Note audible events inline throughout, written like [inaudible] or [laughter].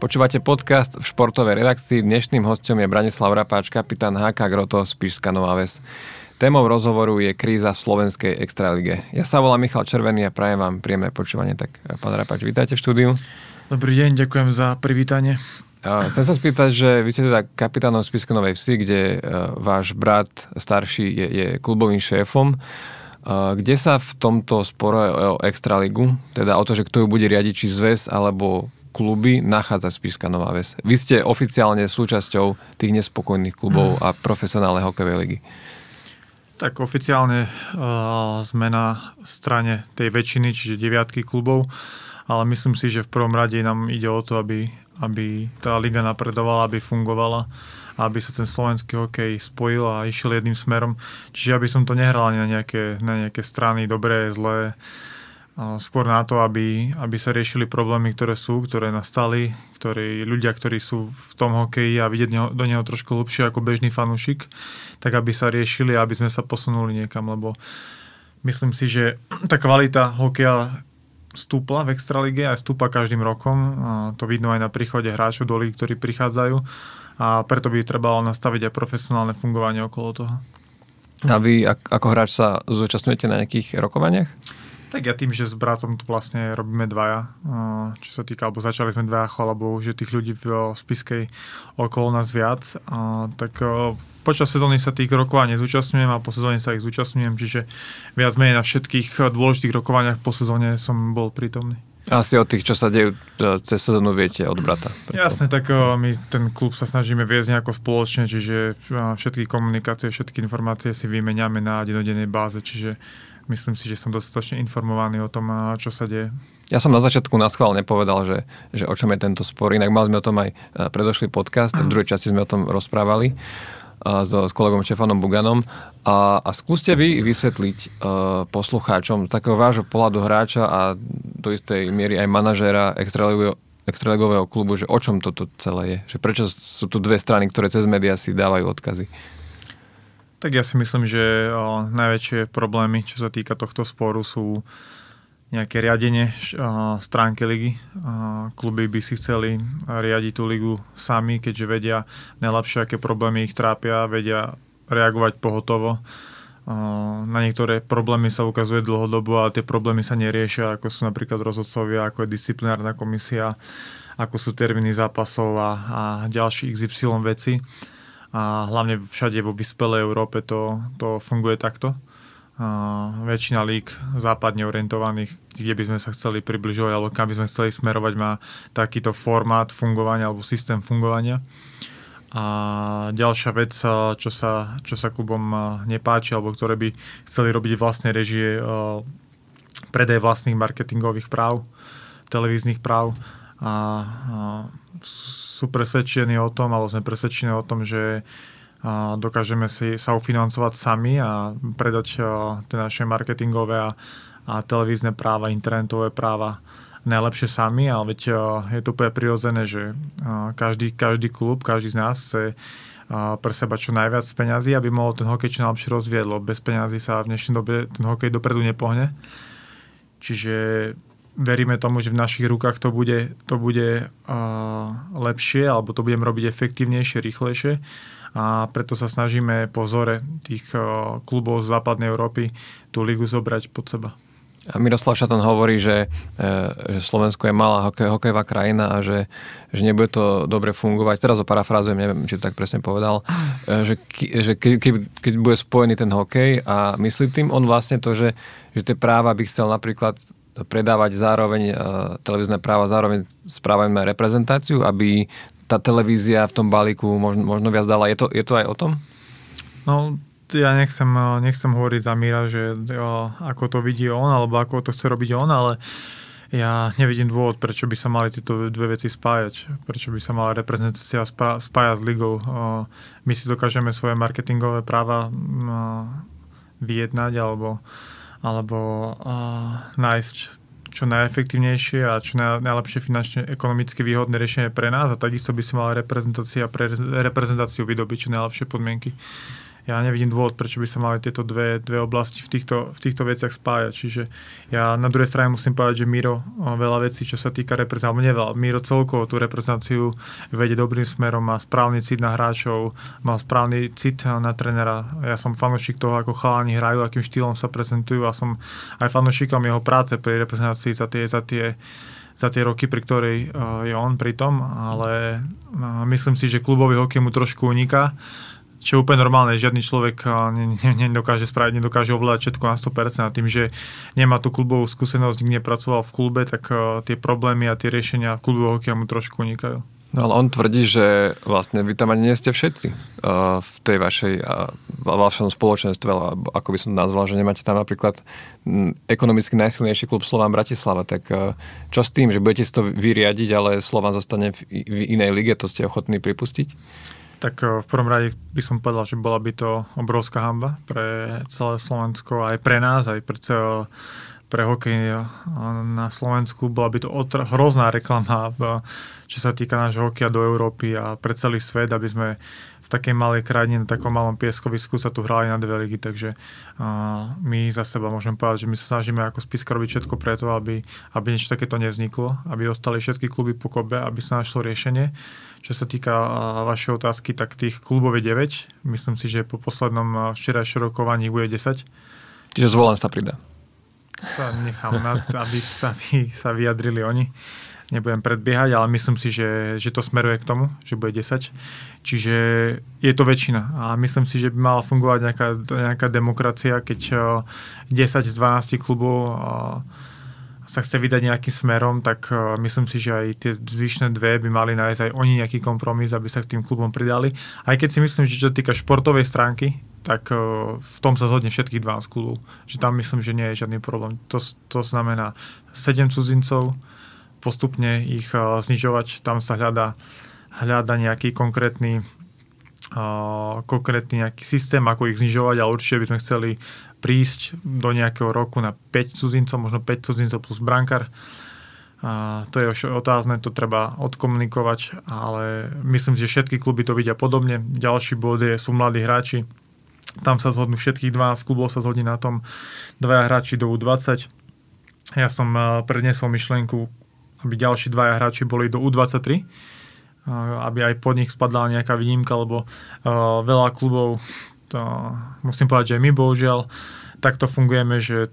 Počúvate podcast v športovej redakcii. Dnešným hostom je Branislav Rapáč, kapitán HK Groto z Píšska Nová Ves. Témou rozhovoru je kríza v slovenskej extralige. Ja sa volám Michal Červený a prajem vám príjemné počúvanie. Tak, pán Rapáč, vítajte v štúdiu. Dobrý deň, ďakujem za privítanie. Chcem sa spýtať, že vy ste teda kapitánom Spiske Novej Vsi, kde uh, váš brat starší je, je klubovým šéfom. Kde sa v tomto spore o extraligu, teda o to, že kto ju bude riadiť, či zväz alebo kluby nachádza Spišská Nová Ves. Vy ste oficiálne súčasťou tých nespokojných klubov a profesionálnej hokejovej ligy. Tak oficiálne uh, sme na strane tej väčšiny, čiže deviatky klubov, ale myslím si, že v prvom rade nám ide o to, aby, aby tá liga napredovala, aby fungovala, aby sa ten slovenský hokej spojil a išiel jedným smerom. Čiže aby som to nehral ani na nejaké, na nejaké strany, dobré, zlé, skôr na to, aby, aby sa riešili problémy, ktoré sú, ktoré nastali, ktorí, ľudia, ktorí sú v tom hokeji a vidieť neho, do neho trošku hlbšie ako bežný fanúšik, tak aby sa riešili a aby sme sa posunuli niekam, lebo myslím si, že tá kvalita hokeja stúpla v Extralige a stúpa každým rokom. A to vidno aj na príchode hráčov do lígy, ktorí prichádzajú a preto by trebalo nastaviť aj profesionálne fungovanie okolo toho. A vy ako hráč sa zúčastňujete na nejakých rokovaniach? Tak ja tým, že s bratom tu vlastne robíme dvaja, čo sa týka, alebo začali sme dvaja, alebo že tých ľudí v spiskej okolo nás viac, tak počas sezóny sa tých rokovaní zúčastňujem a po sezóne sa ich zúčastňujem, čiže viac menej na všetkých dôležitých rokovaniach po sezóne som bol prítomný. Asi od tých, čo sa dejú e, cez sezónu, viete od brata. Preto. Jasne, tak my ten klub sa snažíme viesť nejako spoločne, čiže všetky komunikácie, všetky informácie si vymeniame na denodennej báze, čiže myslím si, že som dostatočne informovaný o tom, čo sa deje. Ja som na začiatku na schvál nepovedal, že, že o čom je tento spor. Inak mali sme o tom aj predošlý podcast, v druhej časti sme o tom rozprávali so, s kolegom Štefanom Buganom. A, a skúste vy vysvetliť uh, poslucháčom takého vášho pohľadu hráča a do istej miery aj manažéra extraligového, extraligového klubu, že o čom toto celé je. Že prečo sú tu dve strany, ktoré cez médiá si dávajú odkazy. Tak ja si myslím, že najväčšie problémy, čo sa týka tohto sporu, sú nejaké riadenie stránky ligy. Kluby by si chceli riadiť tú ligu sami, keďže vedia najlepšie, aké problémy ich trápia, vedia reagovať pohotovo. Na niektoré problémy sa ukazuje dlhodobo, ale tie problémy sa neriešia, ako sú napríklad rozhodcovia, ako je disciplinárna komisia, ako sú termíny zápasov a, a ďalší XY veci a hlavne všade vo vyspelej Európe to, to funguje takto. A väčšina lík západne orientovaných, kde by sme sa chceli približovať alebo kam by sme chceli smerovať, má takýto formát fungovania alebo systém fungovania. A ďalšia vec, čo sa, čo sa klubom nepáči, alebo ktoré by chceli robiť vlastné režie, predaj vlastných marketingových práv, televíznych práv. A, a sú presvedčení o tom, alebo sme presvedčení o tom, že dokážeme si sa ufinancovať sami a predať tie naše marketingové a, a televízne práva, internetové práva najlepšie sami, ale veď je to úplne prirodzené, že každý, každý klub, každý z nás chce pre seba čo najviac peňazí, aby mohol ten hokej čo najlepšie rozvieť, lebo bez peňazí sa v dnešnej dobe ten hokej dopredu nepohne. Čiže veríme tomu, že v našich rukách to bude, to bude uh, lepšie, alebo to budeme robiť efektívnejšie, rýchlejšie. A preto sa snažíme po vzore tých uh, klubov z západnej Európy tú ligu zobrať pod seba. A Miroslav Šatan hovorí, že, e, že Slovensko je malá hokej, hokejová krajina a že, že nebude to dobre fungovať. Teraz ho parafrázujem, neviem, či to tak presne povedal, e, že, že keď, keď, keď bude spojený ten hokej a myslí tým on vlastne to, že, že tie práva by chcel napríklad predávať zároveň uh, televízne práva, zároveň správajme reprezentáciu, aby tá televízia v tom balíku možno, možno viac dala. Je to, je to aj o tom? No, ja nechcem, nechcem hovoriť za Míra, že jo, ako to vidí on, alebo ako to chce robiť on, ale ja nevidím dôvod, prečo by sa mali tieto dve veci spájať. Prečo by sa mala reprezentácia spájať s ligou. My si dokážeme svoje marketingové práva vyjednať alebo alebo uh, nájsť čo najefektívnejšie a čo naj, najlepšie finančne ekonomicky výhodné riešenie pre nás a takisto by si mala reprezentácia pre reprezentáciu vydobiť čo najlepšie podmienky. Ja nevidím dôvod, prečo by sa mali tieto dve, dve oblasti v týchto, v týchto veciach spájať. Čiže ja na druhej strane musím povedať, že Miro veľa vecí, čo sa týka reprezentácie, neveľa, Miro celkovo tú reprezentáciu vedie dobrým smerom, má správny cit na hráčov, má správny cit na trenera. Ja som fanúšik toho, ako chalani hrajú, akým štýlom sa prezentujú a som aj fanúšikom jeho práce pri reprezentácii za tie, za tie za tie roky, pri ktorej uh, je on pri tom, ale myslím si, že klubový hokej mu trošku uniká čo je úplne normálne, žiadny človek nedokáže spraviť, nedokáže ovládať všetko na 100% a tým, že nemá tú klubovú skúsenosť, nikde nepracoval v klube, tak tie problémy a tie riešenia klubového hokeja mu trošku unikajú. No ale on tvrdí, že vlastne vy tam ani nie ste všetci v tej vašej, uh, vašom spoločenstve, ako by som nazval, že nemáte tam napríklad ekonomicky najsilnejší klub Slován Bratislava, tak čo s tým, že budete si to vyriadiť, ale Slován zostane v inej lige, to ste ochotní pripustiť? Tak v prvom rade by som povedal, že bola by to obrovská hamba pre celé Slovensko, aj pre nás, aj pre pre hokej na Slovensku. Bola by to otr- hrozná reklama, čo sa týka nášho hokeja do Európy a pre celý svet, aby sme v takej malej krajine, na takom malom pieskovisku sa tu hrali na dve ligy, takže uh, my za seba môžem povedať, že my sa snažíme ako spiska robiť všetko preto, aby, aby niečo takéto nevzniklo, aby ostali všetky kluby po kobe, aby sa našlo riešenie. Čo sa týka vašej otázky, tak tých klubov je 9. Myslím si, že po poslednom včerajšom rokovaní bude 10. Čiže zvolen sa pridá. To nechám, na, aby, sa, aby sa vyjadrili oni. Nebudem predbiehať, ale myslím si, že, že to smeruje k tomu, že bude 10. Čiže je to väčšina. A myslím si, že by mala fungovať nejaká, nejaká demokracia, keď 10 z 12 klubov sa chce vydať nejakým smerom, tak myslím si, že aj tie zvyšné dve by mali nájsť aj oni nejaký kompromis, aby sa k tým klubom pridali. Aj keď si myslím, že čo týka športovej stránky, tak uh, v tom sa zhodne všetkých 12 klubov. Že tam myslím, že nie je žiadny problém. To, to znamená 7 cudzincov, postupne ich uh, znižovať, tam sa hľada, hľada nejaký konkrétny uh, konkrétny nejaký systém, ako ich znižovať, ale určite by sme chceli prísť do nejakého roku na 5 cudzincov, možno 5 cudzincov plus brankár. A to je otázne, to treba odkomunikovať, ale myslím, že všetky kluby to vidia podobne. Ďalší bod je, sú mladí hráči, tam sa zhodnú všetkých 12 klubov, sa zhodní na tom dvaja hráči do U20. Ja som eh, prednesol myšlienku, aby ďalší dvaja hráči boli do U23, eh, aby aj pod nich spadla nejaká výnimka, lebo uh, veľa klubov, to musím povedať, že aj my bohužiaľ, takto fungujeme, že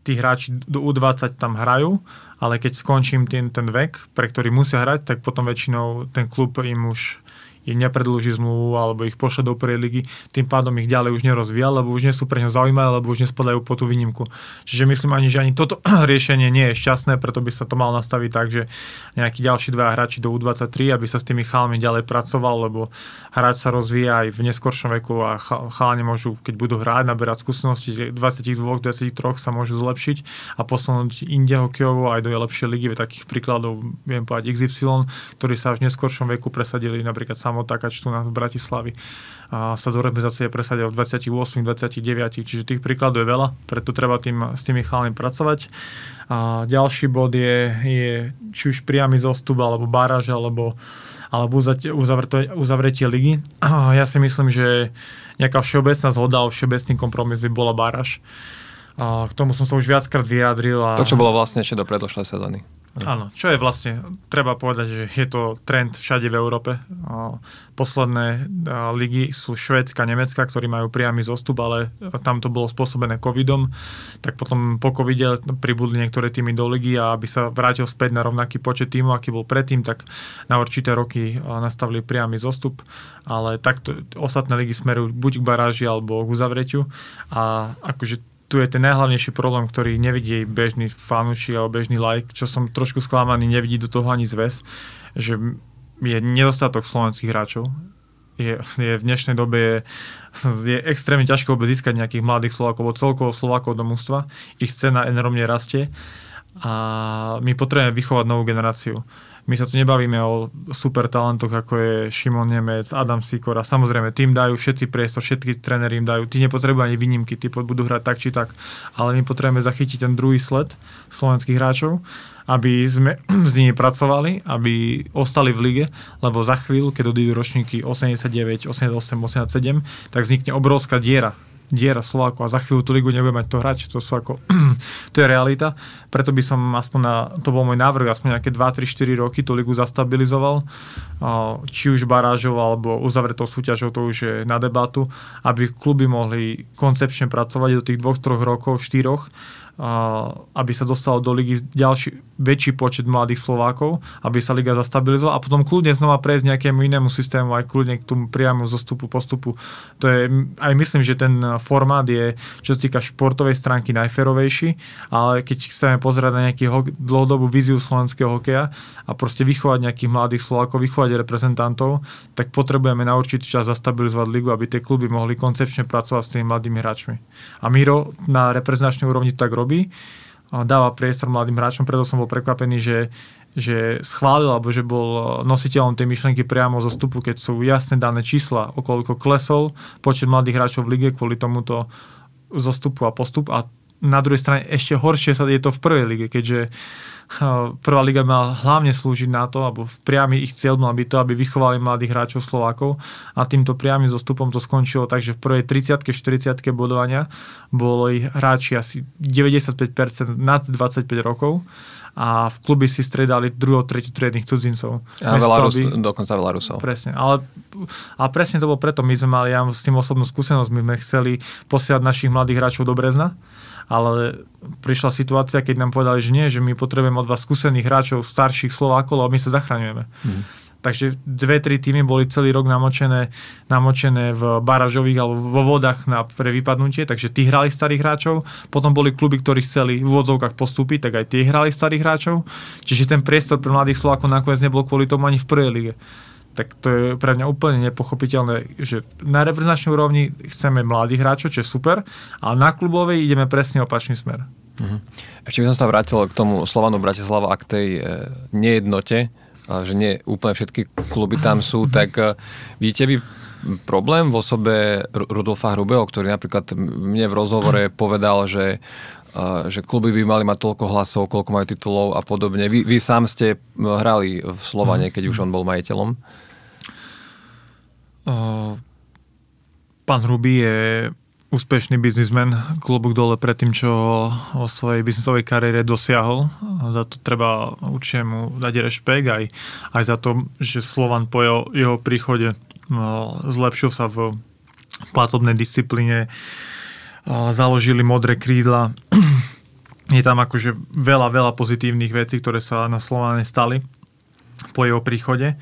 tí hráči do U20 tam hrajú, ale keď skončím ten, ten vek, pre ktorý musia hrať, tak potom väčšinou ten klub im už im nepredlží zmluvu alebo ich pošle do prvej ligy, tým pádom ich ďalej už nerozvíja, lebo už nie sú pre ňo zaujímavé, lebo už nespadajú po tú výnimku. Čiže myslím ani, že ani toto [clears throat] riešenie nie je šťastné, preto by sa to mal nastaviť tak, že nejakí ďalší dva hráči do U23, aby sa s tými chalmi ďalej pracoval, lebo hráč sa rozvíja aj v neskoršom veku a chalani môžu, keď budú hrať, naberať skúsenosti, 22, 23 sa môžu zlepšiť a posunúť inde hokejovo aj do lepšej ligy. Takých príkladov viem povedať XY, ktorí sa až v neskoršom veku presadili napríklad samotakač tu na Bratislavy a sa do reprezentácie presadia v 28, 29, čiže tých príkladov je veľa, preto treba tým, s tými chalami pracovať. A ďalší bod je, je či už priamy zostup, alebo baráž, alebo alebo uzavretie ligy. [clears throat] Ja si myslím, že nejaká všeobecná zhoda o všeobecný kompromis by bola baráž. K tomu som sa už viackrát vyjadril. A... To, čo bolo vlastne ešte do predošlej sezóny. Áno, čo je vlastne, treba povedať, že je to trend všade v Európe. Posledné ligy sú Švédska, Nemecka, ktorí majú priamy zostup, ale tam to bolo spôsobené covidom, tak potom po covide pribudli niektoré týmy do ligy a aby sa vrátil späť na rovnaký počet týmov, aký bol predtým, tak na určité roky nastavili priamy zostup, ale takto ostatné ligy smerujú buď k baráži alebo k uzavretiu. A akože tu je ten najhlavnejší problém, ktorý nevidí bežný fanúšik alebo bežný like, čo som trošku sklamaný, nevidí do toho ani zväz, že je nedostatok slovenských hráčov. Je, je v dnešnej dobe je, je extrémne ťažké vôbec získať nejakých mladých Slovákov, alebo celkovo Slovákov do mústva. Ich cena enormne rastie a my potrebujeme vychovať novú generáciu. My sa tu nebavíme o super talentoch, ako je Šimon Nemec, Adam Sikora. Samozrejme, tým dajú všetci priestor, všetky tréneri im dajú. Tí nepotrebujú ani výnimky, tí budú hrať tak či tak. Ale my potrebujeme zachytiť ten druhý sled slovenských hráčov, aby sme [clears throat] s nimi pracovali, aby ostali v lige, lebo za chvíľu, keď odídu ročníky 89, 88, 87, tak vznikne obrovská diera diera Slovákov a za chvíľu tú ligu nebude mať to hrať. To sú ako, [clears throat] to je realita. Preto by som aspoň na, to bol môj návrh, aspoň nejaké 2, 3, 4 roky tú ligu zastabilizoval. Či už barážov alebo uzavretou súťažou, to už je na debatu, aby kluby mohli koncepčne pracovať do tých dvoch, troch rokov, štyroch aby sa dostalo do ligy ďalší, väčší počet mladých Slovákov, aby sa liga zastabilizovala a potom kľudne znova prejsť nejakému inému systému, aj kľudne k tomu priamu zostupu, postupu. To je, aj myslím, že ten formát je, čo sa týka športovej stránky, najferovejší, ale keď chceme pozerať na nejakú ho- dlhodobú víziu slovenského hokeja a proste vychovať nejakých mladých Slovákov, vychovať reprezentantov, tak potrebujeme na určitý čas zastabilizovať ligu, aby tie kluby mohli koncepčne pracovať s tými mladými hráčmi. A Miro na reprezentačnej úrovni tak robí, dáva priestor mladým hráčom, preto som bol prekvapený, že, že schválil, alebo že bol nositeľom tej myšlenky priamo zo stupu, keď sú jasne dané čísla, okoľko klesol počet mladých hráčov v lige kvôli tomuto zostupu a postup. A na druhej strane ešte horšie sa je to v prvej lige, keďže prvá liga mala hlavne slúžiť na to, alebo priamy ich cieľ mal byť to, aby vychovali mladých hráčov Slovákov. A týmto priamým zostupom to skončilo tak, že v prvej 30 40 bodovania bolo ich hráči asi 95% nad 25 rokov. A v kluby si striedali druho, tretiu triedných cudzincov. A veľa Rus, aby... dokonca veľa Rusov. Presne, ale, a presne to bolo preto, my sme mali, ja s tým osobnú skúsenosť, my sme chceli posielať našich mladých hráčov do Brezna, ale prišla situácia, keď nám povedali, že nie, že my potrebujeme od vás skúsených hráčov, starších Slovákov, lebo my sa zachraňujeme. Mm. Takže dve, tri týmy boli celý rok namočené, namočené v baražových alebo vo vodách na, pre vypadnutie, takže tí hrali starých hráčov. Potom boli kluby, ktorí chceli v úvodzovkách postúpiť, tak aj tí hrali starých hráčov. Čiže ten priestor pre mladých Slovákov nakoniec nebol kvôli tomu ani v prvej lige tak to je pre mňa úplne nepochopiteľné, že na reprezentačnej úrovni chceme mladých hráčov, čo je super, ale na klubovej ideme presne opačný smer. Uh-huh. Ešte by som sa vrátil k tomu Slovanu Bratislava a k tej e, nejednote, a že nie úplne všetky kluby tam sú, tak e, vidíte vy problém v osobe Rudolfa Hrubého, ktorý napríklad mne v rozhovore povedal, že že kluby by mali mať toľko hlasov, koľko majú titulov a podobne. Vy, vy sám ste hrali v Slovane, mhm. keď už on bol majiteľom? Pán Hrubý je úspešný biznismen, klobúk dole pred tým, čo o svojej biznisovej kariére dosiahol. Za to treba určite mu dať rešpekt, aj, aj za to, že Slovan po jeho, jeho príchode zlepšil sa v platobnej disciplíne, založili modré krídla. [clears throat] Je tam akože veľa, veľa pozitívnych vecí, ktoré sa na Slovane stali po jeho príchode.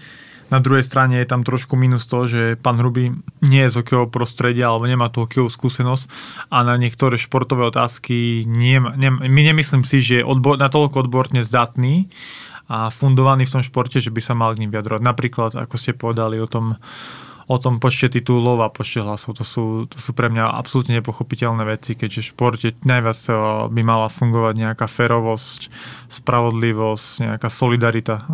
Na druhej strane je tam trošku minus to, že pán Hrubý nie je z hokejového prostredia alebo nemá tú hokejovú skúsenosť a na niektoré športové otázky nie, nie, my nemyslím si, že je odbor, natoľko odborne zdatný a fundovaný v tom športe, že by sa mal k ním vyjadrovať. Napríklad, ako ste povedali o tom o tom počte titulov a počte hlasov. To sú, to sú pre mňa absolútne nepochopiteľné veci, keďže v športe najviac eh, by mala fungovať nejaká ferovosť, spravodlivosť, nejaká solidarita. Eh,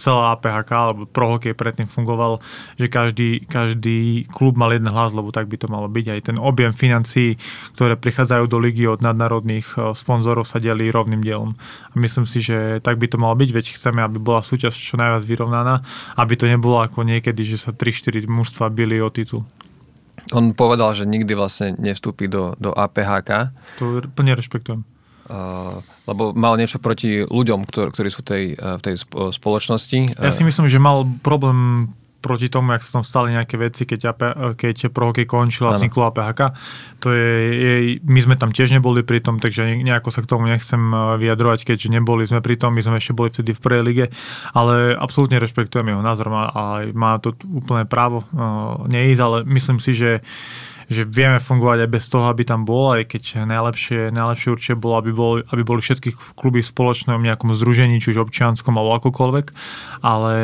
celá APHK alebo pro hokej predtým fungoval, že každý, každý klub mal jeden hlas, lebo tak by to malo byť. Aj ten objem financií, ktoré prichádzajú do ligy od nadnárodných eh, sponzorov sa delí rovným dielom. A myslím si, že tak by to malo byť, veď chceme, aby bola súťaž čo najviac vyrovnaná, aby to nebolo ako niekedy, že sa 3-4 mužstva bili o titul. On povedal, že nikdy vlastne nevstúpi do, do APHK. To plne rešpektujem. Uh, lebo mal niečo proti ľuďom, ktor, ktorí sú tej, uh, v tej spoločnosti. Ja si myslím, že mal problém proti tomu, jak sa tam stali nejaké veci, keď, keď pro hokej končila a vzniklo APHK. To je, je, my sme tam tiež neboli pri tom, takže nejako sa k tomu nechcem e, vyjadrovať, keďže neboli sme pri tom, my sme ešte boli vtedy v prvej lige, ale absolútne rešpektujem jeho názor a má to úplné právo uh, neísť, ale myslím si, že že vieme fungovať aj bez toho, aby tam bol, aj keď najlepšie, najlepšie určite bolo, aby, bol, aby boli všetky kluby v spoločnom nejakom združení, či už občianskom alebo akokoľvek, ale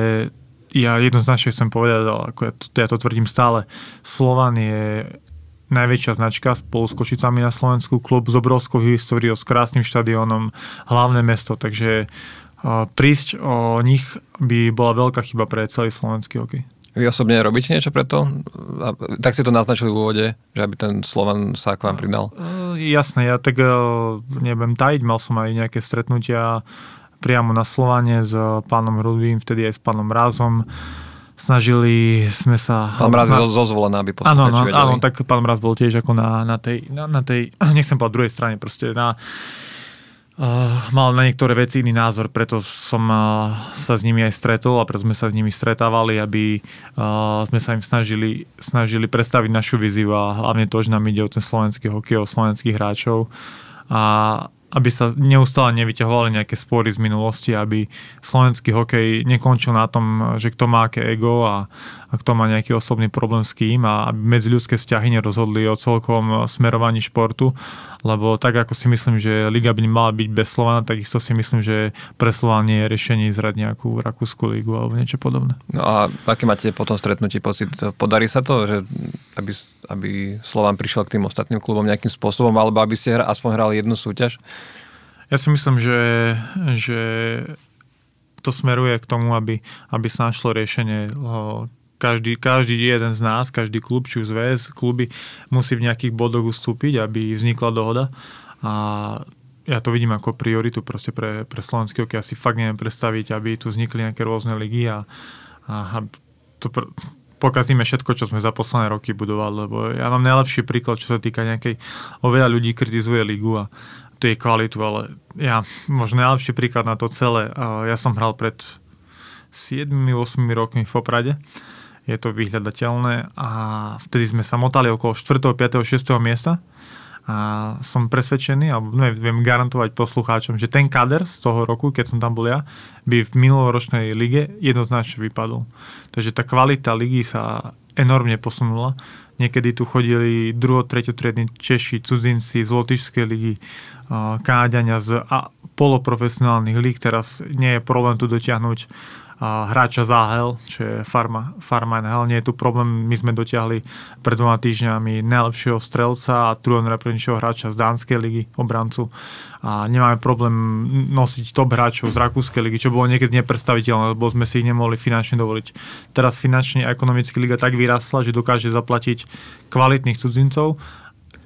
ja jednoznačne chcem povedať, ako ja to, ja to tvrdím stále, Slovan je najväčšia značka spolu s Košicami na Slovensku, klub s obrovskou históriou, s krásnym štadiónom, hlavné mesto, takže prísť o nich by bola veľká chyba pre celý slovenský hokej. Vy osobne robíte niečo preto? Tak ste to naznačili v úvode, že aby ten Slovan sa k vám pridal. Jasné, ja tak nebudem tajiť, mal som aj nejaké stretnutia priamo na Slovane s pánom Hrudvým, vtedy aj s pánom Rázom. Snažili sme sa... Pán Mraz je zo zvolená, aby Áno, áno, áno, tak pán Mraz bol tiež ako na, na, tej, na, na tej, [clears throat] nechcem povedať druhej strane, proste na, Uh, mal na niektoré veci iný názor, preto som uh, sa s nimi aj stretol a preto sme sa s nimi stretávali, aby uh, sme sa im snažili, snažili predstaviť našu víziu a hlavne to, že nám ide o ten slovenský hokej, o slovenských hráčov. A aby sa neustále nevyťahovali nejaké spory z minulosti, aby slovenský hokej nekončil na tom, že kto má aké ego a, a kto má nejaký osobný problém s kým a aby medziľudské vzťahy nerozhodli o celkom smerovaní športu, lebo tak ako si myslím, že liga by mala byť bez Slovana, takisto si myslím, že pre Slovan nie je riešenie zrať nejakú rakúsku ligu alebo niečo podobné. No a aké máte potom stretnutí pocit? Podarí sa to, že aby, aby Slovan prišiel k tým ostatným klubom nejakým spôsobom, alebo aby ste aspoň hrali jednu súťaž? Ja si myslím, že, že to smeruje k tomu, aby, aby sa našlo riešenie. Každý, každý jeden z nás, každý klub, či už zväz, kluby musí v nejakých bodoch ustúpiť, aby vznikla dohoda. A ja to vidím ako prioritu proste pre, pre slovenský hokej. Ja si fakt neviem predstaviť, aby tu vznikli nejaké rôzne ligy a, a to pr- pokazíme všetko, čo sme za posledné roky budovali, lebo ja mám najlepší príklad, čo sa týka nejakej, oveľa ľudí kritizuje ligu a, tu jej kvalitu, ale ja, možno najlepší príklad na to celé, ja som hral pred 7-8 rokmi v Poprade, je to vyhľadateľné a vtedy sme sa motali okolo 4., 5., 6. miesta a som presvedčený, alebo neviem garantovať poslucháčom, že ten kader z toho roku, keď som tam bol ja, by v minuloročnej lige jednoznačne vypadol. Takže tá kvalita ligy sa enormne posunula. Niekedy tu chodili druho, treťotriedni Češi, cudzinci z Lotyšskej ligy, Káďania z poloprofesionálnych líg. Teraz nie je problém tu dotiahnuť hráča Záhel, čo je Farma, Farma NHL. Nie je tu problém, my sme dotiahli pred dvoma týždňami najlepšieho strelca a druhého najlepšieho hráča z Dánskej ligy, obrancu. A nemáme problém nosiť top hráčov z Rakúskej ligy, čo bolo niekedy nepredstaviteľné, lebo sme si ich nemohli finančne dovoliť. Teraz finančne a ekonomicky liga tak vyrastla, že dokáže zaplatiť kvalitných cudzincov,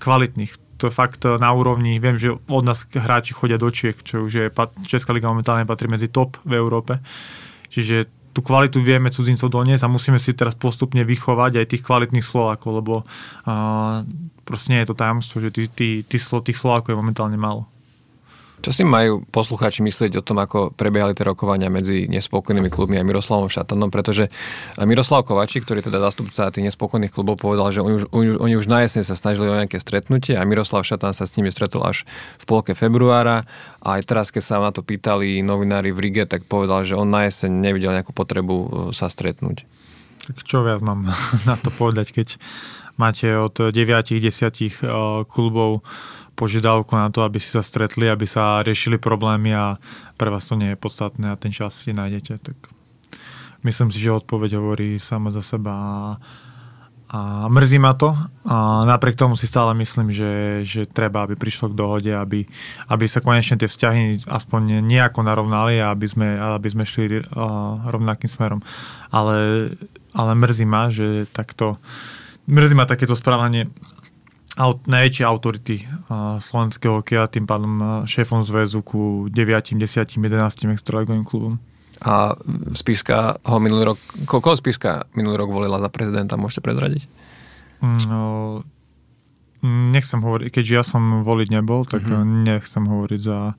kvalitných to fakt na úrovni, viem, že od nás hráči chodia do Čiek, čo už je, Česká liga momentálne patrí medzi top v Európe. Čiže tú kvalitu vieme cudzincov doniesť a musíme si teraz postupne vychovať aj tých kvalitných Slovákov, lebo uh, proste nie je to tajomstvo, že tých, tých, tých Slovákov je momentálne málo. Čo si majú poslucháči myslieť o tom, ako prebiehali tie rokovania medzi nespokojnými klubmi a Miroslavom Šatanom, pretože Miroslav Kovači, ktorý teda zastupca tých nespokojných klubov, povedal, že oni už, oni, už na jeseň sa snažili o nejaké stretnutie a Miroslav Šatan sa s nimi stretol až v polke februára a aj teraz, keď sa na to pýtali novinári v Rige, tak povedal, že on na jeseň nevidel nejakú potrebu e, sa stretnúť. Tak čo viac mám [laughs] na to povedať, keď máte od 9-10 e, klubov požiadavku na to, aby si sa stretli, aby sa riešili problémy a pre vás to nie je podstatné a ten čas si nájdete. Tak myslím si, že odpoveď hovorí sama za seba a, a mrzí ma to a napriek tomu si stále myslím, že, že treba, aby prišlo k dohode, aby, aby sa konečne tie vzťahy aspoň nejako narovnali a aby sme, aby sme šli uh, rovnakým smerom. Ale, ale mrzí ma, že takto mrzí ma takéto správanie aut, najväčšie autority uh, slovenského hokeja, tým pádom uh, šéfom zväzu ku 9, 10, 11 extraligovým klubom. A Spiska ho minulý rok, ko, koho Spiska minulý rok volila za prezidenta, môžete prezradiť? Mm, no, nechcem hovoriť, keďže ja som voliť nebol, tak mm-hmm. nechcem hovoriť za,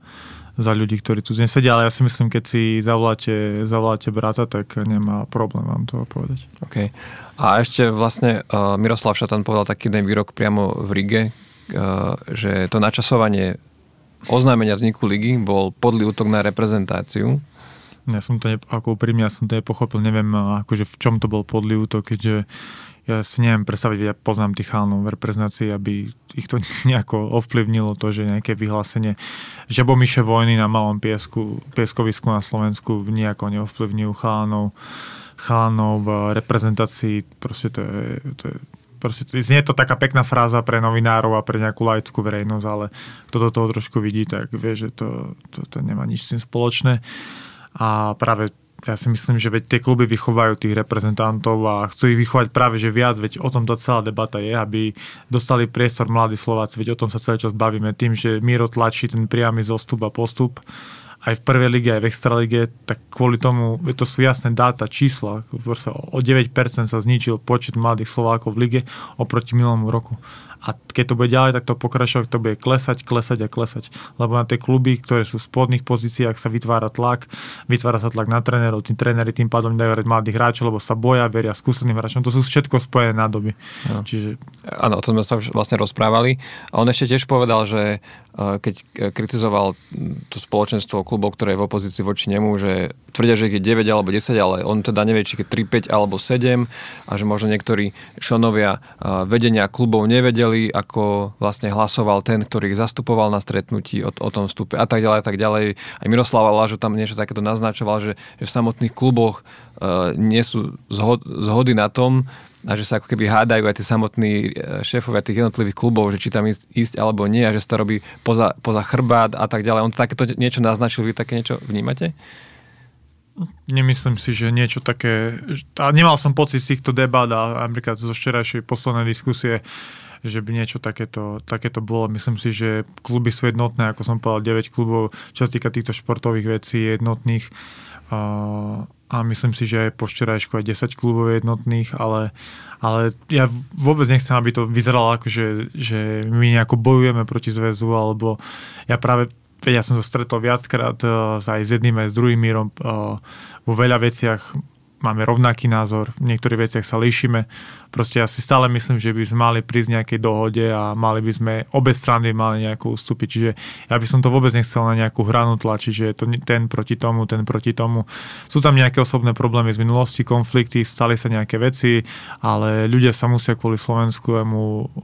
za ľudí, ktorí tu sedia, ale ja si myslím, keď si zavoláte, zavoláte brata, tak nemá problém vám to povedať. OK. A ešte vlastne uh, Miroslav Šatan povedal taký jeden výrok priamo v Rige, uh, že to načasovanie oznámenia vzniku ligy bol podlý útok na reprezentáciu. Ja som to, ne, ako úprimne, ja som to nepochopil, neviem akože v čom to bol podlý útok, keďže ja si neviem predstaviť, ja poznám tých chálnov v reprezentácii, aby ich to [laughs] nejako ovplyvnilo to, že nejaké vyhlásenie žabomyše vojny na malom piesku, pieskovisku na Slovensku nejako neovplyvňujú chálnov, chálnov v reprezentácii. Proste to je, to je proste, znie to taká pekná fráza pre novinárov a pre nejakú laickú verejnosť, ale kto do toho trošku vidí, tak vie, že to, to, to nemá nič s tým spoločné. A práve ja si myslím, že veď tie kluby vychovajú tých reprezentantov a chcú ich vychovať práve že viac, veď o tom to celá debata je, aby dostali priestor mladí Slováci, veď o tom sa celý čas bavíme, tým, že Miro tlačí ten priamy zostup a postup aj v prvej lige, aj v extralige, tak kvôli tomu, to sú jasné dáta, čísla, o 9% sa zničil počet mladých Slovákov v lige oproti minulému roku. A keď to bude ďalej, tak to pokračovať, to bude klesať, klesať a klesať. Lebo na tie kluby, ktoré sú v spodných pozíciách, sa vytvára tlak, vytvára sa tlak na trénerov, tí tréneri tým pádom dajú hrať mladých hráčov, lebo sa boja, veria skúseným hráčom. To sú všetko spojené nádoby. No. Čiže... Áno, o tom sme sa vlastne rozprávali. A on ešte tiež povedal, že Eh, keď eh, kritizoval to spoločenstvo klubov, ktoré je v opozícii voči nemu, že tvrdia, že ich je 9 alebo 10, ale on teda nevie, či je 3, 5 alebo 7 a že možno niektorí členovia eh, vedenia klubov nevedeli, ako vlastne hlasoval ten, ktorý ich zastupoval na stretnutí o, o tom vstupe a tak ďalej a tak ďalej. Aj Miroslava Lážo tam niečo takéto naznačoval, že, že v samotných kluboch uh, nie sú zhod, zhody na tom, a že sa ako keby hádajú aj tí samotní e, šéfovia tých jednotlivých klubov, že či tam ísť, ísť alebo nie a že sa to robí poza, poza chrbát a tak ďalej. On takéto niečo naznačil, vy také niečo vnímate? Nemyslím si, že niečo také... A nemal som pocit z týchto debát a napríklad zo včerajšej poslednej diskusie, že by niečo takéto, takéto bolo. Myslím si, že kluby sú jednotné, ako som povedal, 9 klubov, čo sa týka týchto športových vecí jednotných. Uh, a myslím si, že aj po včerajšku aj 10 klubov jednotných, ale, ale ja vôbec nechcem, aby to vyzeralo ako, že, že my nejako bojujeme proti zväzu, alebo ja práve ja som to stretol viackrát uh, aj s jedným aj s druhým mírom uh, vo veľa veciach máme rovnaký názor, v niektorých veciach sa líšime. Proste ja si stále myslím, že by sme mali prísť nejakej dohode a mali by sme, obe strany mali nejakú ústupiť. Čiže ja by som to vôbec nechcel na nejakú hranu tlačiť, že je to ten proti tomu, ten proti tomu. Sú tam nejaké osobné problémy z minulosti, konflikty, stali sa nejaké veci, ale ľudia sa musia kvôli slovenskému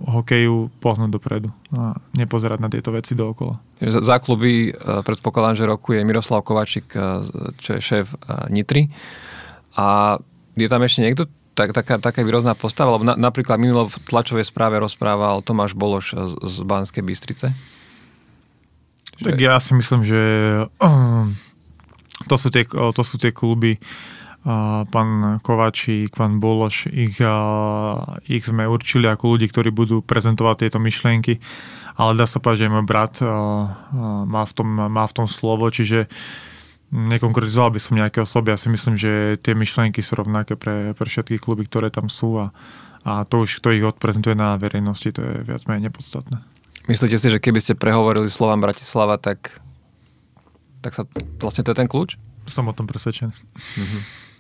hokeju pohnúť dopredu a nepozerať na tieto veci dookola. Za kluby e, predpokladám, že rokuje Miroslav Kovačík, e, čo je šéf e, Nitry. A je tam ešte niekto? Tak, taká, taká výrozná postava, lebo na, napríklad minulo v tlačovej správe rozprával Tomáš Bološ z, z Banskej Bystrice. Tak že... ja si myslím, že [clears throat] to sú tie, to sú tie kluby, pán Kovačík, pán Bološ, ich, ich sme určili ako ľudí, ktorí budú prezentovať tieto myšlienky, ale dá sa povedať, že môj brat má, v tom, má v tom slovo, čiže uh, Nekonkretizoval by som nejaké osoby, ja si myslím, že tie myšlienky sú rovnaké pre, pre všetky kluby, ktoré tam sú a, a to už, kto ich odprezentuje na verejnosti, to je viac menej nepodstatné. Myslíte si, že keby ste prehovorili slovám Bratislava, tak, tak sa vlastne to je ten kľúč? Som o tom presvedčený. Mhm.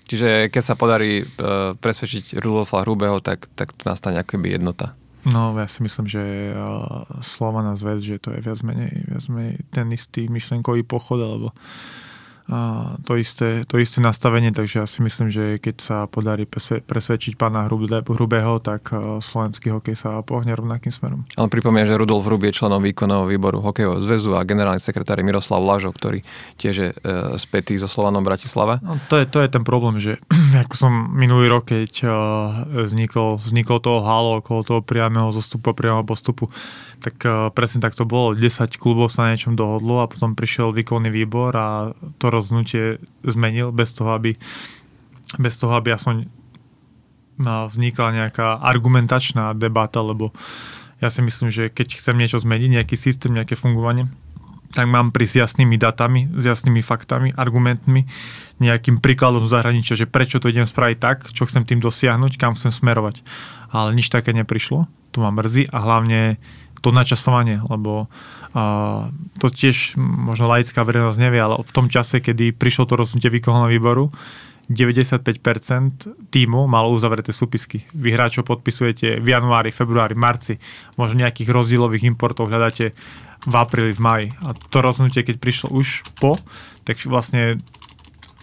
Čiže keď sa podarí uh, presvedčiť Rudolfa Hrubého, tak, tak to nastane akoby jednota. No, ja si myslím, že uh, slova na zväz, že to je viac menej, viac menej ten istý myšlenkový pochod, alebo to isté, to isté nastavenie, takže ja si myslím, že keď sa podarí presvedčiť pána Hrubého, tak e, slovenský hokej sa pohne rovnakým smerom. Ale pripomínam, že Rudolf Hrub je členom výkonného výboru hokejového zväzu a generálny sekretár Miroslav Lažo, ktorý tiež je e, spätý so Slovanom Bratislava. No, to, je, to je ten problém, že [clears throat] ako som minulý rok, keď e, vznikol, vznikol toho halo okolo toho priamého zostupu a priamého postupu, tak presne tak to bolo. 10 klubov sa na niečom dohodlo a potom prišiel výkonný výbor a to rozhodnutie zmenil bez toho, aby bez toho, aby aspoň vznikla nejaká argumentačná debata, lebo ja si myslím, že keď chcem niečo zmeniť, nejaký systém, nejaké fungovanie, tak mám prísť s jasnými datami, s jasnými faktami, argumentmi, nejakým príkladom zahraničia, že prečo to idem spraviť tak, čo chcem tým dosiahnuť, kam chcem smerovať. Ale nič také neprišlo, to ma mrzí a hlavne to načasovanie, lebo uh, to tiež možno laická verejnosť nevie, ale v tom čase, kedy prišlo to rozhodnutie výkonného výboru, 95% týmu malo uzavreté súpisky. Vy hráčov podpisujete v januári, februári, marci. Možno nejakých rozdielových importov hľadáte v apríli, v maji. A to rozhodnutie, keď prišlo už po, tak vlastne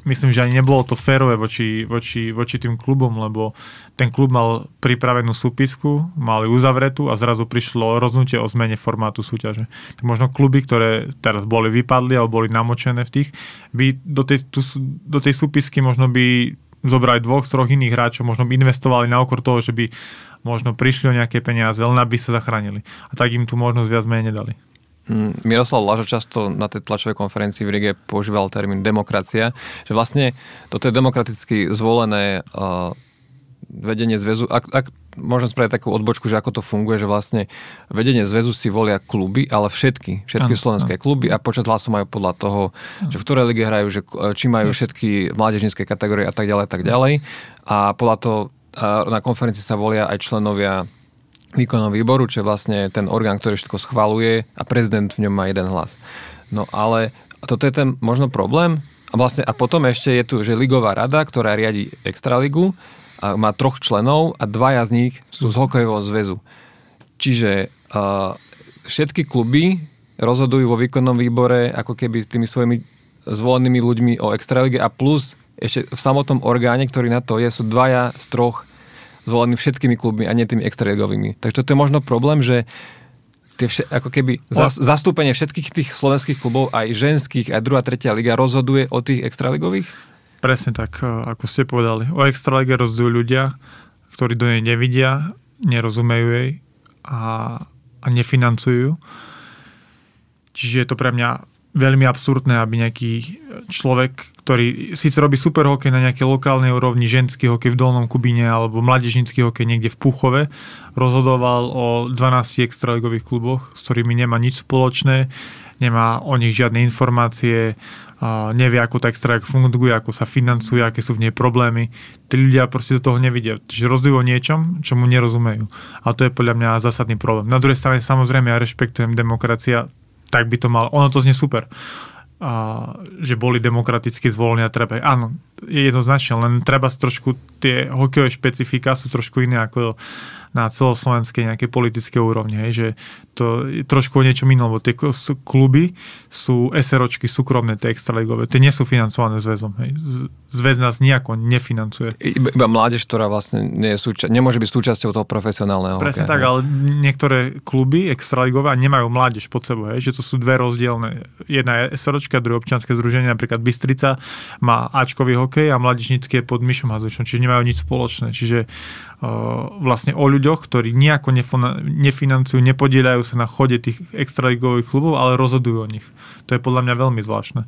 myslím, že ani nebolo to férové voči, voči, voči tým klubom, lebo ten klub mal pripravenú súpisku, mali uzavretú a zrazu prišlo rozhodnutie o zmene formátu súťaže. Tak možno kluby, ktoré teraz boli vypadli alebo boli namočené v tých, by do tej, tu, do tej súpisky možno by zobrali dvoch, troch iných hráčov, možno by investovali na okor toho, že by možno prišli o nejaké peniaze, len aby sa zachránili. A tak im tu možnosť viac menej nedali. Mm, Miroslav Lažo často na tej tlačovej konferencii v Rige používal termín demokracia, že vlastne toto je demokraticky zvolené uh, vedenie zväzu, ak, ak môžem spraviť takú odbočku, že ako to funguje, že vlastne vedenie zväzu si volia kluby, ale všetky, všetky ano, slovenské ano. kluby a počet hlasov majú podľa toho, ano. že v ktorej lige hrajú, že či majú yes. všetky mládežnícke kategórie a tak ďalej, a tak ďalej. A podľa toho a na konferencii sa volia aj členovia výkonného výboru, čo je vlastne ten orgán, ktorý všetko schvaluje a prezident v ňom má jeden hlas. No ale toto je ten možno problém. A vlastne a potom ešte je tu, že ligová rada, ktorá riadi extraligu a má troch členov a dvaja z nich sú z hokejového zväzu. Čiže uh, všetky kluby rozhodujú vo výkonnom výbore ako keby s tými svojimi zvolenými ľuďmi o extralige a plus ešte v samotnom orgáne, ktorý na to je, sú dvaja z troch zvolení všetkými klubmi a nie tými extraligovými. Takže to je možno problém, že tie vše, ako keby zas, zastúpenie všetkých tých slovenských klubov, aj ženských, aj druhá, tretia liga rozhoduje o tých extraligových? Presne tak, e, ako ste povedali. O extralige rozhodujú ľudia, ktorí do nej nevidia, nerozumejú jej a, a nefinancujú. Čiže je to pre mňa veľmi absurdné, aby nejaký človek, ktorý síce robí super hokej na nejakej lokálnej úrovni, ženský hokej v Dolnom Kubine alebo mladežnícky hokej niekde v Puchove, rozhodoval o 12 extraligových kluboch, s ktorými nemá nič spoločné, nemá o nich žiadne informácie, nevie, ako tá extra funguje, ako sa financuje, aké sú v nej problémy. Tí ľudia proste do toho nevidia. Čiže rozhodujú o niečom, čomu nerozumejú. A to je podľa mňa zásadný problém. Na druhej strane samozrejme ja rešpektujem demokracia, tak by to mal. Ono to znie super a, že boli demokraticky zvolení a treba, áno, je jednoznačne, len treba trošku, tie hokejové špecifika sú trošku iné ako na celoslovenskej nejakej politické úrovni, hej, že to je trošku o niečom inom, lebo tie kluby sú SROčky súkromné, tie extraligové, tie nie sú financované zväzom. Hej. Zväz nás nejako nefinancuje. Iba, mládež, ktorá vlastne nie je súča- nemôže byť súčasťou toho profesionálneho Presne hokeja, tak, hej. ale niektoré kluby extraligové nemajú mládež pod sebou, hej, že to sú dve rozdielne. Jedna je SROčka, druhé občianske združenie, napríklad Bystrica má Ačkový hokej a mládežnícky je pod Myšom Hazočom, čiže nemajú nič spoločné. Čiže vlastne o ľuďoch, ktorí nejako nefinancujú, nepodielajú sa na chode tých extraligových klubov, ale rozhodujú o nich. To je podľa mňa veľmi zvláštne.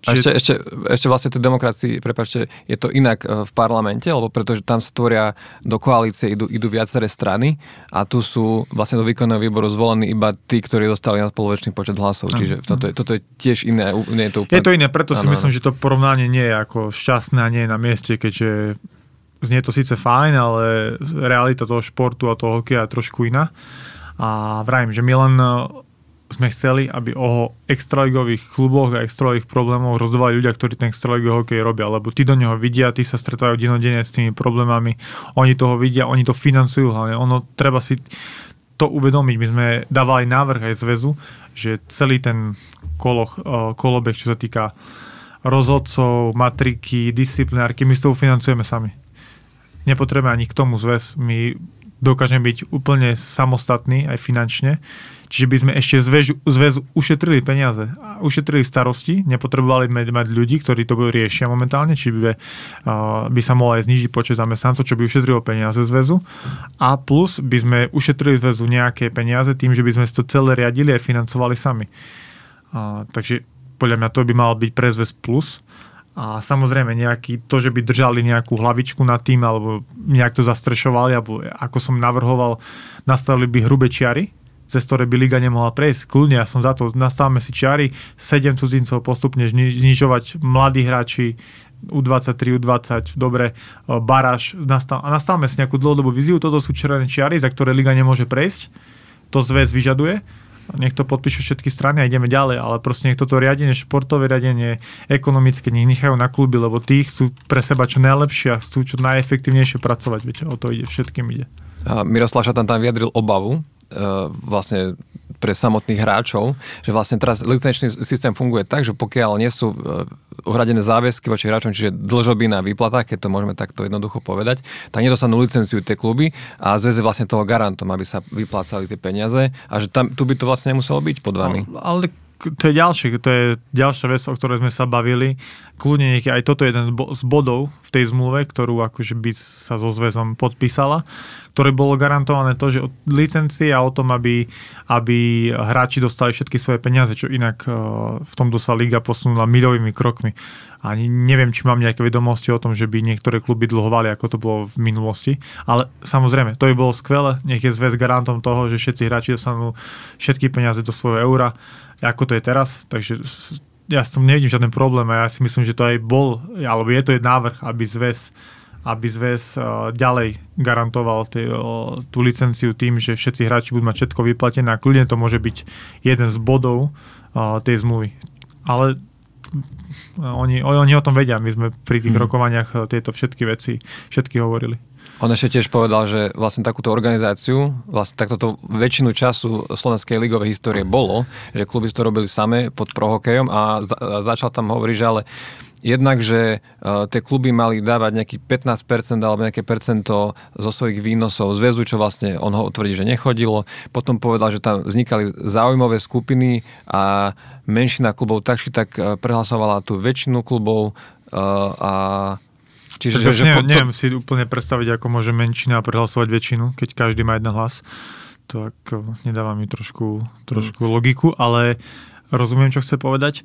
Čiže... A ešte, ešte, ešte vlastne tej demokracii, prepačte, je to inak e, v parlamente, lebo pretože tam sa tvoria do koalície, idú, idú viaceré strany a tu sú vlastne do výkonného výboru zvolení iba tí, ktorí dostali na spoločný počet hlasov. Čiže toto je, toto je tiež iné. Nie je, to úplne... je to iné, preto si ano, myslím, ano. že to porovnanie nie je ako šťastné a nie je na mieste, keďže znie to síce fajn, ale realita toho športu a toho hokeja je trošku iná. A vrajím, že my len e, sme chceli, aby o extraligových kluboch a extraligových problémoch rozdávali ľudia, ktorí ten extraligový hokej robia, lebo tí do neho vidia, tí sa stretávajú denodene s tými problémami, oni toho vidia, oni to financujú hlavne. Ono treba si to uvedomiť. My sme dávali návrh aj zväzu, že celý ten koloch, e, kolobeh, čo sa týka rozhodcov, matriky, disciplinárky, my z toho financujeme sami nepotrebujeme ani k tomu zväz. My dokážeme byť úplne samostatní aj finančne. Čiže by sme ešte zväzu, zväzu ušetrili peniaze, ušetrili starosti, nepotrebovali mať ľudí, ktorí to riešia momentálne, či by, uh, by sa mohol aj znižiť počet zamestnancov, čo by ušetrilo peniaze zväzu. A plus by sme ušetrili zväzu nejaké peniaze tým, že by sme si to celé riadili a financovali sami. Uh, takže podľa mňa to by malo byť pre zväz plus a samozrejme nejaký, to, že by držali nejakú hlavičku nad tým, alebo nejak to zastrešovali, alebo ako som navrhoval, nastavili by hrubé čiary, cez ktoré by liga nemohla prejsť. Kľudne, ja som za to, nastavme si čiary, 7 cudzincov postupne znižovať, mladí hráči, U23, U20, dobre, baráž, nastav, a nastavme si nejakú dlhodobú viziu, toto sú červené čiary, za ktoré liga nemôže prejsť, to zväz vyžaduje nech to podpíšu všetky strany a ideme ďalej, ale proste nech toto riadenie, športové riadenie, ekonomické, nech nechajú na kluby, lebo tí chcú pre seba čo najlepšie a chcú čo najefektívnejšie pracovať, viete, o to ide, všetkým ide. A Miroslav Šatan tam vyjadril obavu, e, vlastne pre samotných hráčov, že vlastne teraz licenčný systém funguje tak, že pokiaľ nie sú e, uhradené záväzky voči hráčom, čiže dlžoby na výplatách, keď to môžeme takto jednoducho povedať, tak nedostanú licenciu tie kluby a zväz vlastne toho garantom, aby sa vyplácali tie peniaze a že tam, tu by to vlastne nemuselo byť pod vami. No, ale to je ďalšie, to je ďalšia vec, o ktorej sme sa bavili. Kľudne niekde, aj toto je jeden z bodov v tej zmluve, ktorú akože by sa so zväzom podpísala, ktoré bolo garantované to, že od licencie a o tom, aby, aby hráči dostali všetky svoje peniaze, čo inak e, v tomto sa liga posunula milovými krokmi. Ani neviem, či mám nejaké vedomosti o tom, že by niektoré kluby dlhovali, ako to bolo v minulosti. Ale samozrejme, to by bolo skvelé. Nech je zväz garantom toho, že všetci hráči dostanú všetky peniaze do svojho eura ako to je teraz, takže ja s tom nevidím žiaden problém a ja si myslím, že to aj bol, alebo je to aj návrh, aby zväz aby zväz uh, ďalej garantoval tý, uh, tú licenciu tým, že všetci hráči budú mať všetko vyplatené a kľudne to môže byť jeden z bodov uh, tej zmluvy. Ale oni, oni o tom vedia, my sme pri tých hmm. rokovaniach tieto všetky veci všetky hovorili. On ešte tiež povedal, že vlastne takúto organizáciu, vlastne takto to väčšinu času slovenskej ligovej histórie bolo, že kluby to robili same pod prohokejom a začal tam hovoriť, že ale jednak, že uh, tie kluby mali dávať nejaký 15% alebo nejaké percento zo svojich výnosov zväzu, čo vlastne on ho tvrdí, že nechodilo. Potom povedal, že tam vznikali záujmové skupiny a menšina klubov tak či tak uh, prehlasovala tú väčšinu klubov uh, a Čiže, že, že neviem, neviem si úplne predstaviť, ako môže menšina prehlasovať väčšinu, keď každý má jeden hlas. To ako nedáva mi trošku, trošku mm. logiku, ale rozumiem, čo chce povedať.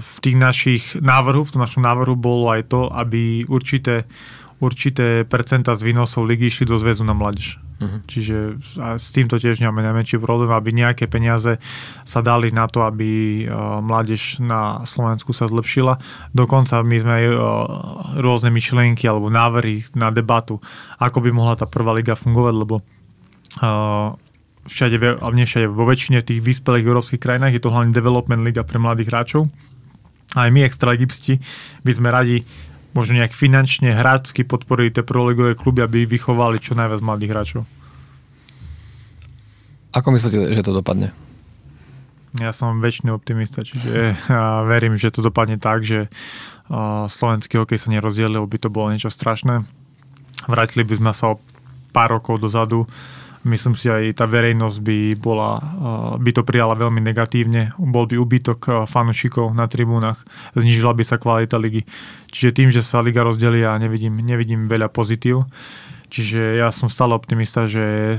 V tých našich návrhu, v tom našom návrhu bolo aj to, aby určité, určité percenta z výnosov ligy išli do zväzu na mládež. Uh-huh. Čiže a s týmto tiež nemáme najmenší problém, aby nejaké peniaze sa dali na to, aby uh, mládež na Slovensku sa zlepšila. Dokonca my sme aj uh, rôzne myšlienky alebo návrhy na debatu, ako by mohla tá prvá liga fungovať, lebo uh, všade, ale nie všade, vo väčšine tých vyspelých európskych krajinách je to hlavne development liga pre mladých hráčov. A aj my, extralibsti, by sme radi možno nejak finančne, hráčsky podporili tie proligové kluby, aby vychovali čo najviac mladých hráčov. Ako myslíte, že to dopadne? Ja som väčšiný optimista, čiže ja verím, že to dopadne tak, že slovenský hokej sa nerozdielil, by to bolo niečo strašné. Vrátili by sme sa o pár rokov dozadu Myslím si aj tá verejnosť by, bola, eh, by to prijala veľmi negatívne. Bol by ubytok eh, fanúšikov na tribúnach, znižila by sa kvalita ligy. Čiže tým, že sa liga rozdelí, ja nevidím, nevidím veľa pozitív. Čiže ja som stále optimista, že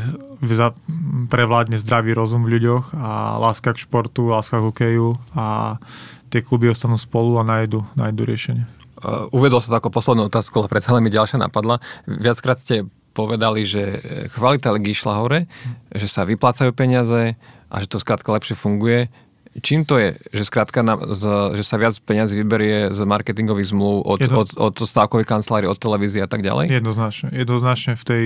prevládne zdravý rozum v ľuďoch a láska k športu, láska k hokeju a tie kluby ostanú spolu a nájdu, nájdu riešenie. Uh, uvedol som to ako poslednú otázku, ale predsa len mi ďalšia napadla. Viackrát ste povedali, že kvalita ligy išla hore, že sa vyplácajú peniaze a že to skrátka lepšie funguje. Čím to je, že skrátka na, z, že sa viac peniazí vyberie z marketingových zmluv od, Jedno... od, od stávkovej kancelárie, od televízie a tak ďalej? Jednoznačne. Jednoznačne v tej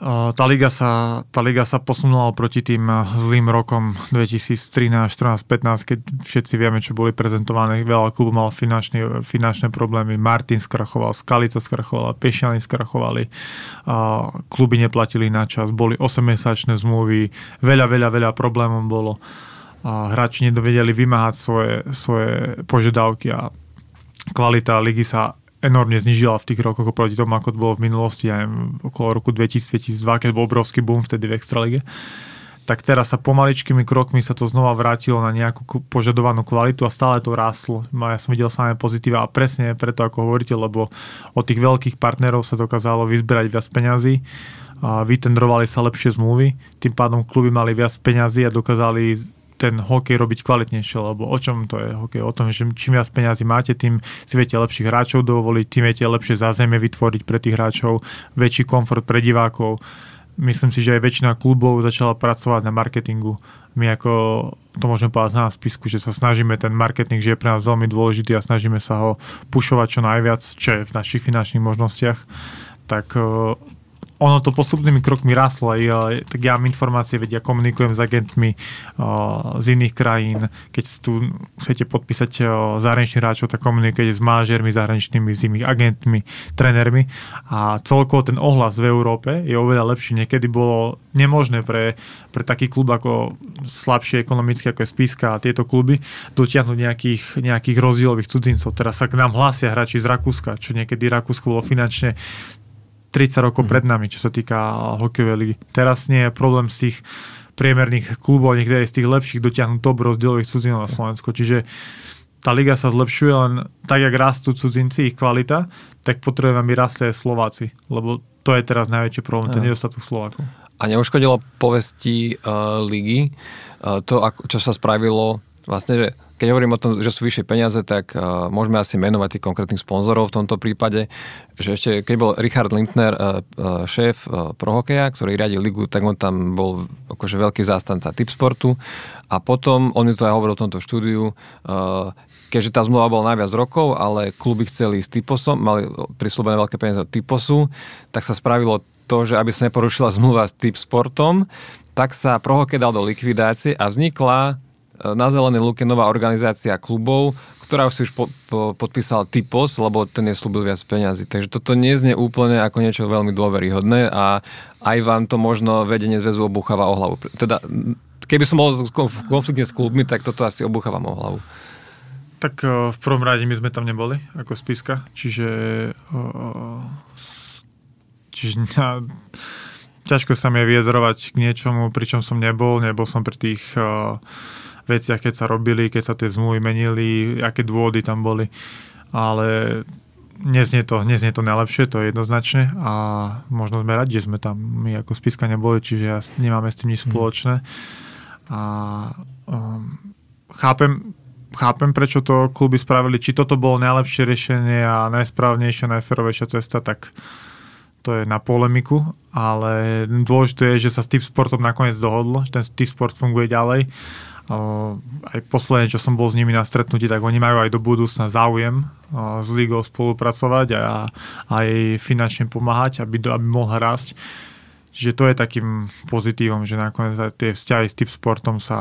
tá liga, sa, tá liga sa posunula proti tým zlým rokom 2013, 14, 15, keď všetci vieme, čo boli prezentované. Veľa klubov mal finančné, finančné problémy. Martin skrachoval, Skalica skrachovala, Pešiany skrachovali. Kluby neplatili na čas, boli 8-mesačné zmluvy, veľa, veľa, veľa problémov bolo. Hráči nedovedeli vymáhať svoje, svoje požiadavky a kvalita ligy sa enormne znižila v tých rokoch oproti tomu, ako to bolo v minulosti, aj okolo roku 2000-2002, keď bol obrovský boom vtedy v Extralige. Tak teraz sa pomaličkými krokmi sa to znova vrátilo na nejakú požadovanú kvalitu a stále to rástlo. Ja som videl samé pozitíva a presne preto, ako hovoríte, lebo od tých veľkých partnerov sa dokázalo vyzberať viac peňazí a vytendrovali sa lepšie zmluvy, tým pádom kluby mali viac peňazí a dokázali ten hokej robiť kvalitnejšie, lebo o čom to je hokej? O tom, že čím viac peniazy máte, tým si viete lepších hráčov dovoliť, tým viete lepšie zázemie vytvoriť pre tých hráčov, väčší komfort pre divákov. Myslím si, že aj väčšina klubov začala pracovať na marketingu. My ako to môžeme povedať na spisku, že sa snažíme ten marketing, že je pre nás veľmi dôležitý a snažíme sa ho pušovať čo najviac, čo je v našich finančných možnostiach. Tak ono to postupnými krokmi rastlo aj, tak ja mám informácie, vedia, komunikujem s agentmi uh, z iných krajín, keď tu chcete podpísať uh, zahraničných hráčov, tak komunikujete s mážermi zahraničnými, s inými agentmi, trénermi a celkovo ten ohlas v Európe je oveľa lepší. Niekedy bolo nemožné pre, pre taký klub ako slabšie ekonomicky ako je Spiska a tieto kluby dotiahnuť nejakých, nejakých rozdielových cudzincov. Teraz sa k nám hlásia hráči z Rakúska, čo niekedy Rakúsko bolo finančne 30 rokov mm. pred nami, čo sa týka hokejovej ligy. Teraz nie je problém z tých priemerných klubov, niektoré z tých lepších dotiahnu top rozdielových cudzinov na Slovensku. Čiže tá liga sa zlepšuje, len tak, jak rastú cudzinci, ich kvalita, tak potrebujeme, aby rastli aj Slováci, lebo to je teraz najväčší problém, ten nedostatok Slovákov. A neuškodilo povesti uh, ligy uh, to, ako, čo sa spravilo vlastne, že keď hovorím o tom, že sú vyššie peniaze, tak uh, môžeme asi menovať tých konkrétnych sponzorov v tomto prípade, že ešte keď bol Richard Lindner uh, uh, šéf uh, prohokeja, ktorý riadil ligu, tak on tam bol akože veľký zástanca sportu. A potom, on mi to aj hovoril v tomto štúdiu, uh, keďže tá zmluva bola najviac rokov, ale kluby chceli s typosom, mali prislúbené veľké peniaze od typosu, tak sa spravilo to, že aby sa neporušila zmluva s typ sportom, tak sa prohokej dal do likvidácie a vznikla na Zelenej Luke nová organizácia klubov, ktorá si už po, po, podpísal typos, lebo ten je slúbil viac peňazí. Takže toto neznie úplne ako niečo veľmi dôveryhodné a aj vám to možno vedenie zväzu obúchava o hlavu. Teda, keby som bol v konflikte s klubmi, tak toto asi obúchávam o hlavu. Tak eh, v prvom rade my sme tam neboli ako spiska, čiže eh, čiže ťažko sa mi je vyjadrovať k niečomu, pričom som nebol, nebol som pri tých uh, veciach, keď sa robili, keď sa tie zmluvy menili, aké dôvody tam boli. Ale neznie to, neznie to najlepšie, to je jednoznačne a možno sme radi, že sme tam my ako spiska neboli, čiže ja nemáme s tým nič mhm. spoločné. A um, chápem, chápem, prečo to kluby spravili. Či toto bolo najlepšie riešenie a najsprávnejšia, najferovejšia cesta, tak to je na polemiku, ale dôležité je, že sa s tým sportom nakoniec dohodlo, že ten tým sport funguje ďalej aj posledne, čo som bol s nimi na stretnutí, tak oni majú aj do budúcna záujem s ligou spolupracovať a aj finančne pomáhať, aby, aby mohol rásť. Čiže to je takým pozitívom, že nakoniec tie vzťahy s tým sportom sa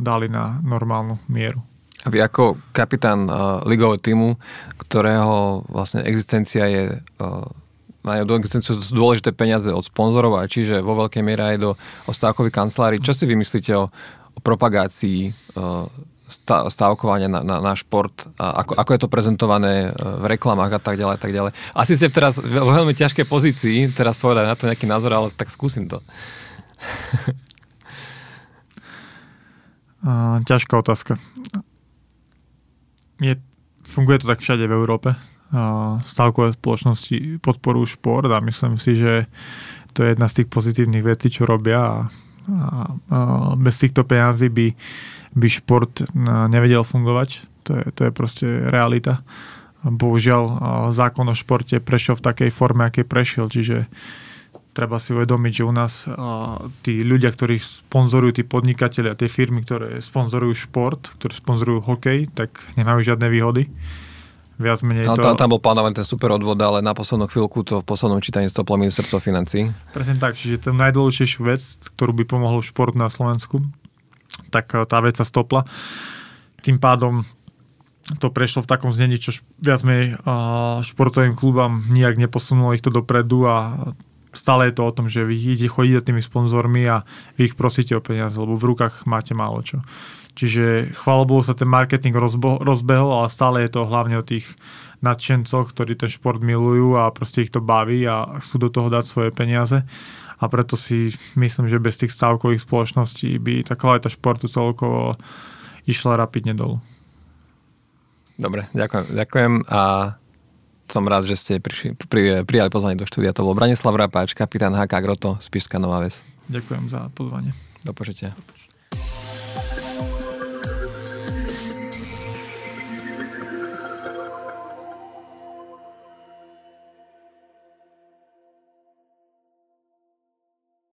dali na normálnu mieru. A vy ako kapitán uh, ligového týmu, ktorého vlastne existencia je uh, do existenciu dôležité peniaze od sponzorov a čiže vo veľkej miere aj do stávkových kancelárií. Čo si vymyslíte o, o propagácii uh, stávkovania na, na, na šport a ako, ako je to prezentované uh, v reklamách a tak ďalej, tak ďalej. Asi ste teraz v veľmi ťažkej pozícii teraz povedať na to nejaký názor, ale tak skúsim to. [laughs] ťažká otázka. Je, funguje to tak všade v Európe stavkové spoločnosti podporujú šport a myslím si, že to je jedna z tých pozitívnych vecí, čo robia a, a, a bez týchto peňazí by, by šport nevedel fungovať. To je, to je proste realita. Bohužiaľ zákon o športe prešiel v takej forme, aké prešiel, čiže treba si uvedomiť, že u nás tí ľudia, ktorí sponzorujú, tí podnikatelia, tie firmy, ktoré sponzorujú šport, ktoré sponzorujú hokej, tak nemajú žiadne výhody viac menej to... Tam, tam bol plánovaný ten super odvod, ale na poslednú chvíľku to v poslednom čítaní stoplo ministerstvo financí. Presne tak, čiže ten najdôležitejšiu vec, ktorú by pomohlo šport na Slovensku, tak eh, tá vec sa stopla. Tým pádom to prešlo v takom znení, čo viac menej eh, športovým klubom nijak neposunulo ich to dopredu a stále je to o tom, že vy idete chodiť tými sponzormi a vy ich prosíte o peniaze, lebo v rukách máte málo čo. Čiže chvála sa ten marketing rozbo- rozbehol, ale stále je to hlavne o tých nadšencoch, ktorí ten šport milujú a proste ich to baví a chcú do toho dať svoje peniaze. A preto si myslím, že bez tých stávkových spoločností by tá kvalita športu celkovo išla rapidne dolu. Dobre, ďakujem, ďakujem a som rád, že ste prišli, pri, prijali pozvanie do štúdia. To bol Branislav Rapáč, kapitán HK Groto z Nová Ves. Ďakujem za pozvanie. Do počutia. Do počutia.